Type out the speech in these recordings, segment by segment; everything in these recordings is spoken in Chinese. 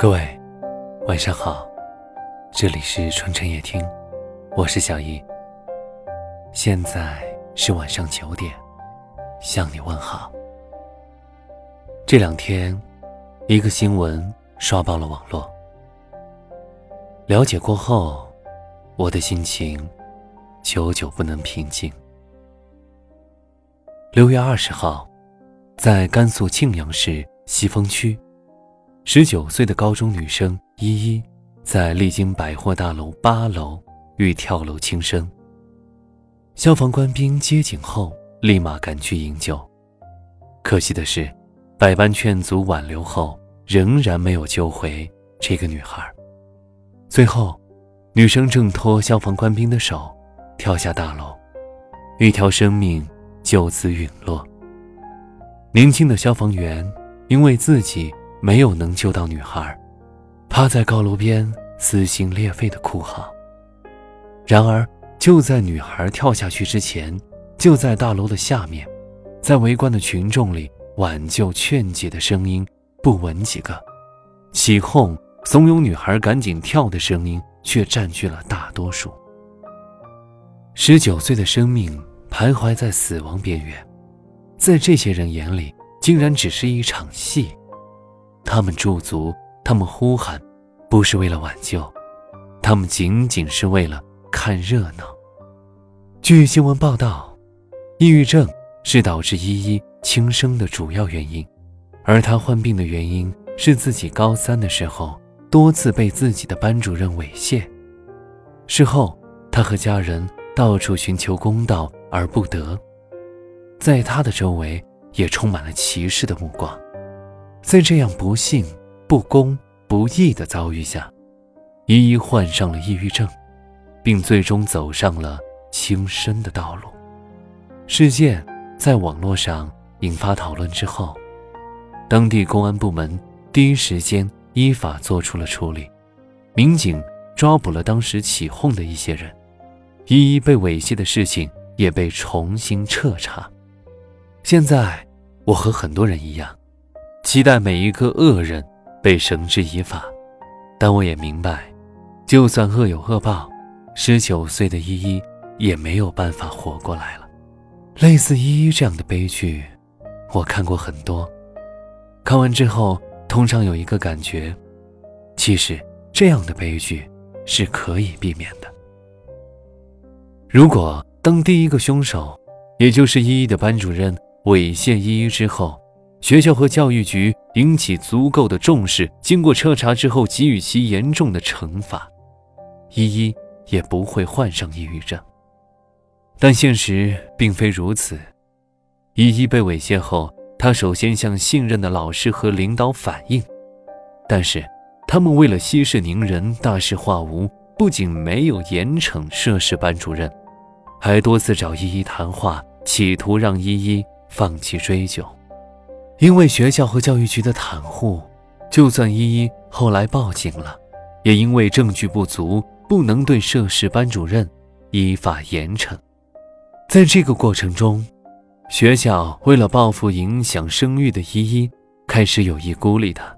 各位，晚上好，这里是春晨夜听，我是小易。现在是晚上九点，向你问好。这两天，一个新闻刷爆了网络。了解过后，我的心情久久不能平静。六月二十号，在甘肃庆阳市西峰区。十九岁的高中女生依依，在丽晶百货大楼八楼欲跳楼轻生。消防官兵接警后，立马赶去营救。可惜的是，百般劝阻挽留后，仍然没有救回这个女孩。最后，女生挣脱消防官兵的手，跳下大楼，一条生命就此陨落。年轻的消防员因为自己。没有能救到女孩，趴在高楼边撕心裂肺的哭嚎。然而，就在女孩跳下去之前，就在大楼的下面，在围观的群众里，挽救劝解的声音不闻几个，起哄怂恿女孩赶紧跳的声音却占据了大多数。十九岁的生命徘徊在死亡边缘，在这些人眼里，竟然只是一场戏。他们驻足，他们呼喊，不是为了挽救，他们仅仅是为了看热闹。据新闻报道，抑郁症是导致依依轻生的主要原因，而他患病的原因是自己高三的时候多次被自己的班主任猥亵。事后，他和家人到处寻求公道而不得，在他的周围也充满了歧视的目光。在这样不幸、不公、不义的遭遇下，依依患上了抑郁症，并最终走上了轻生的道路。事件在网络上引发讨论之后，当地公安部门第一时间依法做出了处理，民警抓捕了当时起哄的一些人，依依被猥亵的事情也被重新彻查。现在，我和很多人一样。期待每一个恶人被绳之以法，但我也明白，就算恶有恶报，十九岁的依依也没有办法活过来了。类似依依这样的悲剧，我看过很多。看完之后，通常有一个感觉：其实这样的悲剧是可以避免的。如果当第一个凶手，也就是依依的班主任猥亵依依之后，学校和教育局引起足够的重视，经过彻查之后给予其严重的惩罚，依依也不会患上抑郁症。但现实并非如此。依依被猥亵后，她首先向信任的老师和领导反映，但是他们为了息事宁人、大事化无，不仅没有严惩涉事班主任，还多次找依依谈话，企图让依依放弃追究。因为学校和教育局的袒护，就算依依后来报警了，也因为证据不足，不能对涉事班主任依法严惩。在这个过程中，学校为了报复影响声誉的依依，开始有意孤立她。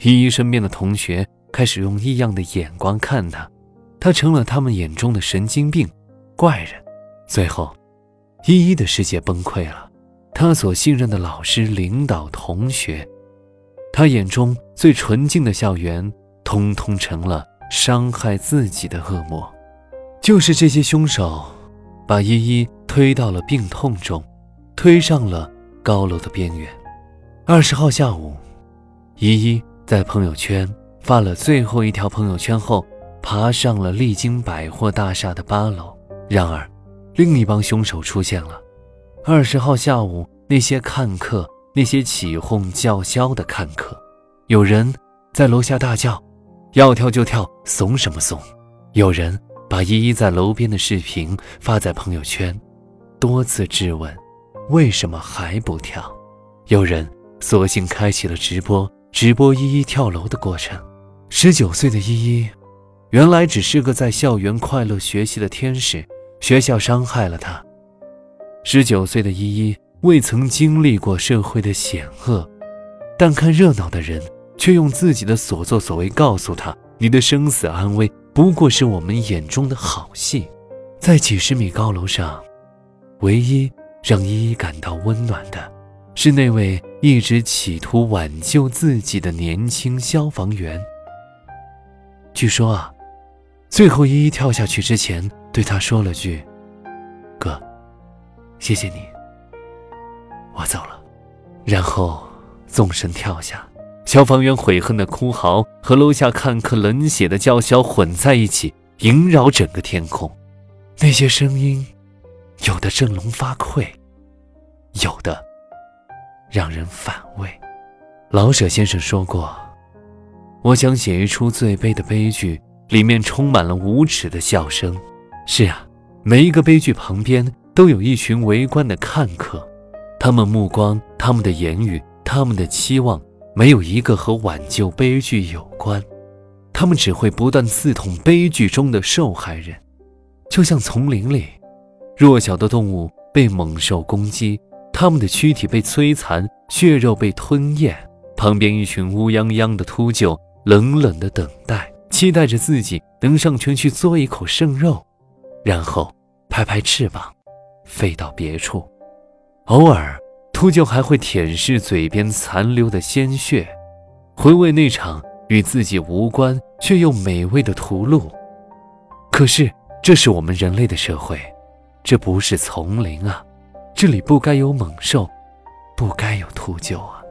依依身边的同学开始用异样的眼光看她，她成了他们眼中的神经病、怪人。最后，依依的世界崩溃了。他所信任的老师、领导、同学，他眼中最纯净的校园，通通成了伤害自己的恶魔。就是这些凶手，把依依推到了病痛中，推上了高楼的边缘。二十号下午，依依在朋友圈发了最后一条朋友圈后，爬上了丽晶百货大厦的八楼。然而，另一帮凶手出现了。二十号下午，那些看客，那些起哄叫嚣的看客，有人在楼下大叫：“要跳就跳，怂什么怂？”有人把依依在楼边的视频发在朋友圈，多次质问：“为什么还不跳？”有人索性开启了直播，直播依依跳楼的过程。十九岁的依依，原来只是个在校园快乐学习的天使，学校伤害了她。十九岁的依依未曾经历过社会的险恶，但看热闹的人却用自己的所作所为告诉他：“你的生死安危不过是我们眼中的好戏。”在几十米高楼上，唯一让依依感到温暖的，是那位一直企图挽救自己的年轻消防员。据说啊，最后依依跳下去之前，对他说了句：“，谢谢你，我走了。”然后纵身跳下。消防员悔恨的哭嚎和楼下看客冷血的叫嚣混在一起，萦绕整个天空。那些声音，有的振聋发聩，有的让人反胃。老舍先生说过：“我想写一出最悲的悲剧，里面充满了无耻的笑声。”是啊，每一个悲剧旁边都有一群围观的看客，他们目光、他们的言语、他们的期望。没有一个和挽救悲剧有关，他们只会不断刺痛悲剧中的受害人，就像丛林里弱小的动物被猛兽攻击，他们的躯体被摧残，血肉被吞咽，旁边一群乌泱泱的秃鹫冷冷的等待，期待着自己能上前去嘬一口剩肉，然后拍拍翅膀，飞到别处，偶尔。秃鹫还会舔舐嘴边残留的鲜血，回味那场与自己无关却又美味的屠戮。可是，这是我们人类的社会，这不是丛林啊！这里不该有猛兽，不该有秃鹫啊！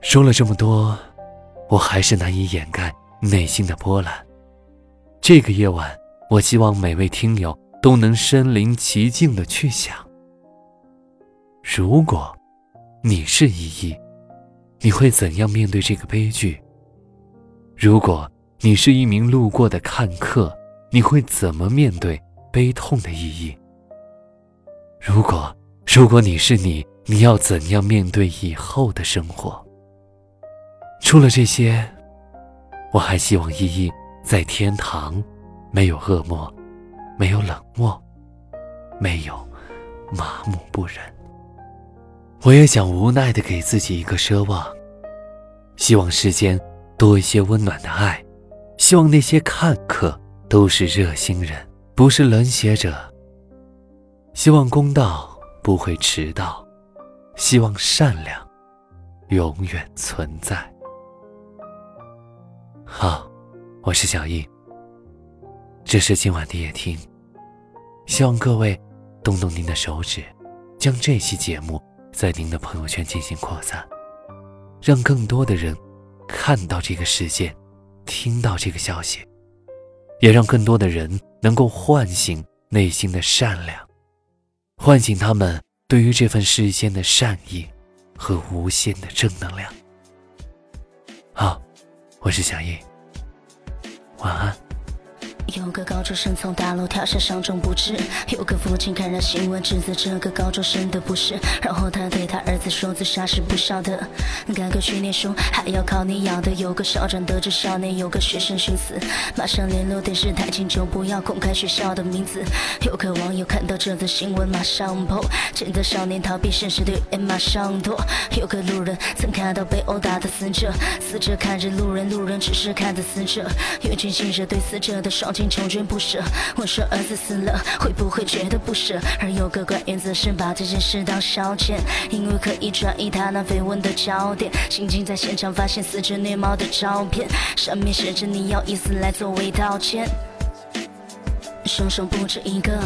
说了这么多，我还是难以掩盖内心的波澜。这个夜晚，我希望每位听友都能身临其境的去想。如果你是依依，你会怎样面对这个悲剧？如果你是一名路过的看客，你会怎么面对悲痛的意义？如果如果你是你，你要怎样面对以后的生活？除了这些，我还希望依依在天堂没有恶魔，没有冷漠，没有麻木不仁。我也想无奈的给自己一个奢望，希望世间多一些温暖的爱，希望那些看客都是热心人，不是冷血者。希望公道不会迟到，希望善良永远存在。好，我是小易，这是今晚的夜听，希望各位动动您的手指，将这期节目。在您的朋友圈进行扩散，让更多的人看到这个事件，听到这个消息，也让更多的人能够唤醒内心的善良，唤醒他们对于这份世间的善意和无限的正能量。好，我是小叶，晚安。有个高中生从大楼跳下，伤重不治。有个父亲看了新闻，指责这个高中生的不是。然后他对他儿子说：“自杀是不孝的，赶快去念书，还要靠你养的。”有个校长得知少年有个学生寻死，马上联络电视台，请求不要公开学校的名字。有个网友看到这则新闻，马上 po，谴责少年逃避现实，对人马上躲。有个路人曾看到被殴打的死者，死者看着路人，路人只是看着死者。有群记者对死者的双亲。穷追不舍，我说儿子死了会不会觉得不舍？而有个官员则是把这件事当消遣，因为可以转移他那绯闻的焦点。刑警在现场发现死者虐猫的照片，上面写着你要以死来作为道歉。凶手不止一个，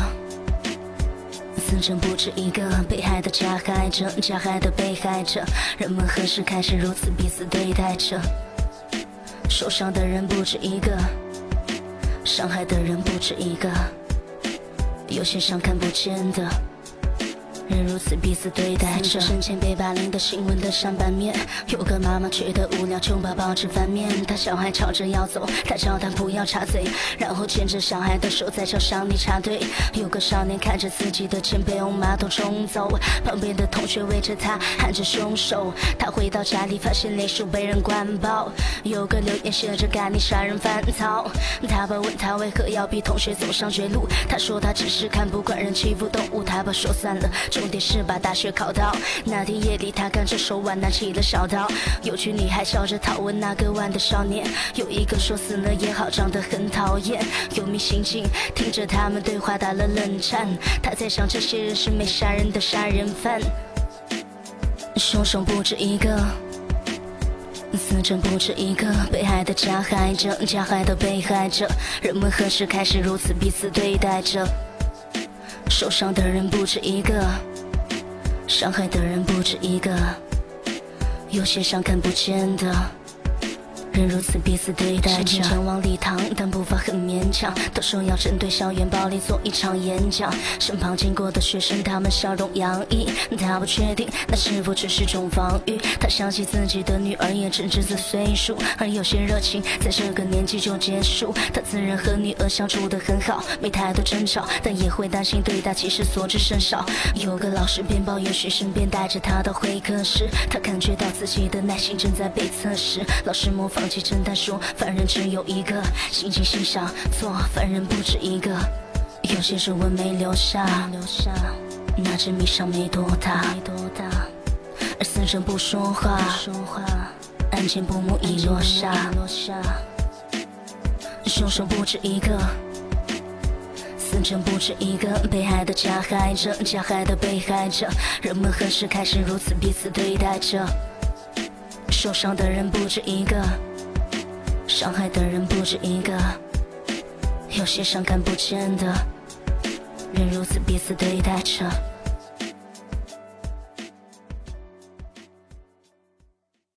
死者不止一个，被害的加害者，加害的被害者，人们何时开始如此彼此对待着？受伤的人不止一个。伤害的人不止一个，有些伤看不见的。人如此彼此对待着。生前被霸凌的新闻的上半面，有个妈妈觉得无聊，就把报纸翻面。她小孩吵着要走，她叫他不要插嘴，然后牵着小孩的手在桥上里插队。有个少年看着自己的钱被用马桶冲走，旁边的同学围着他喊着凶手。他回到家里发现雷叔被人灌爆，有个留言写着赶你杀人犯草。他爸问他为何要逼同学走上绝路，他说他只是看不惯人欺负动物。他爸说算了。重点是把大学考到。那天夜里，他看着手腕拿起了小刀。有群女孩笑着讨问那个弯的少年，有一个说死了也好，长得很讨厌。有名刑警听着他们对话打了冷颤，他在想这些人是没杀人的杀人犯，凶手不止一个。死者不止一个，被害的加害者，加害的被害者，人们何时开始如此彼此对待着？受伤的人不止一个，伤害的人不止一个，有些伤看不见的。人如此彼此对待着，前往礼堂，但步伐很勉强。都说要针对校园暴力做一场演讲，身旁经过的学生，他们笑容洋溢。他不确定那是否只是种防御。他想起自己的女儿也正值这岁数，而有些热情在这个年纪就结束。他自认和女儿相处得很好，没太多争吵，但也会担心对待其实所知甚少。有个老师边抱怨学生，边带着他到会客室，他感觉到自己的耐心正在被测试。老师模仿。起侦探说，犯人只有一个，心情欣赏，错，犯人不止一个。有些指纹没留下，那只迷伤没多大，而死者不说话，案件布幕已落下，凶手不止一个，死者不止一个，被害的加害者，加害的被害者，人们何时开始如此彼此对待着？受伤的人不止一个。伤害的人不止一个，有些伤看不见的，人如此彼此对待着。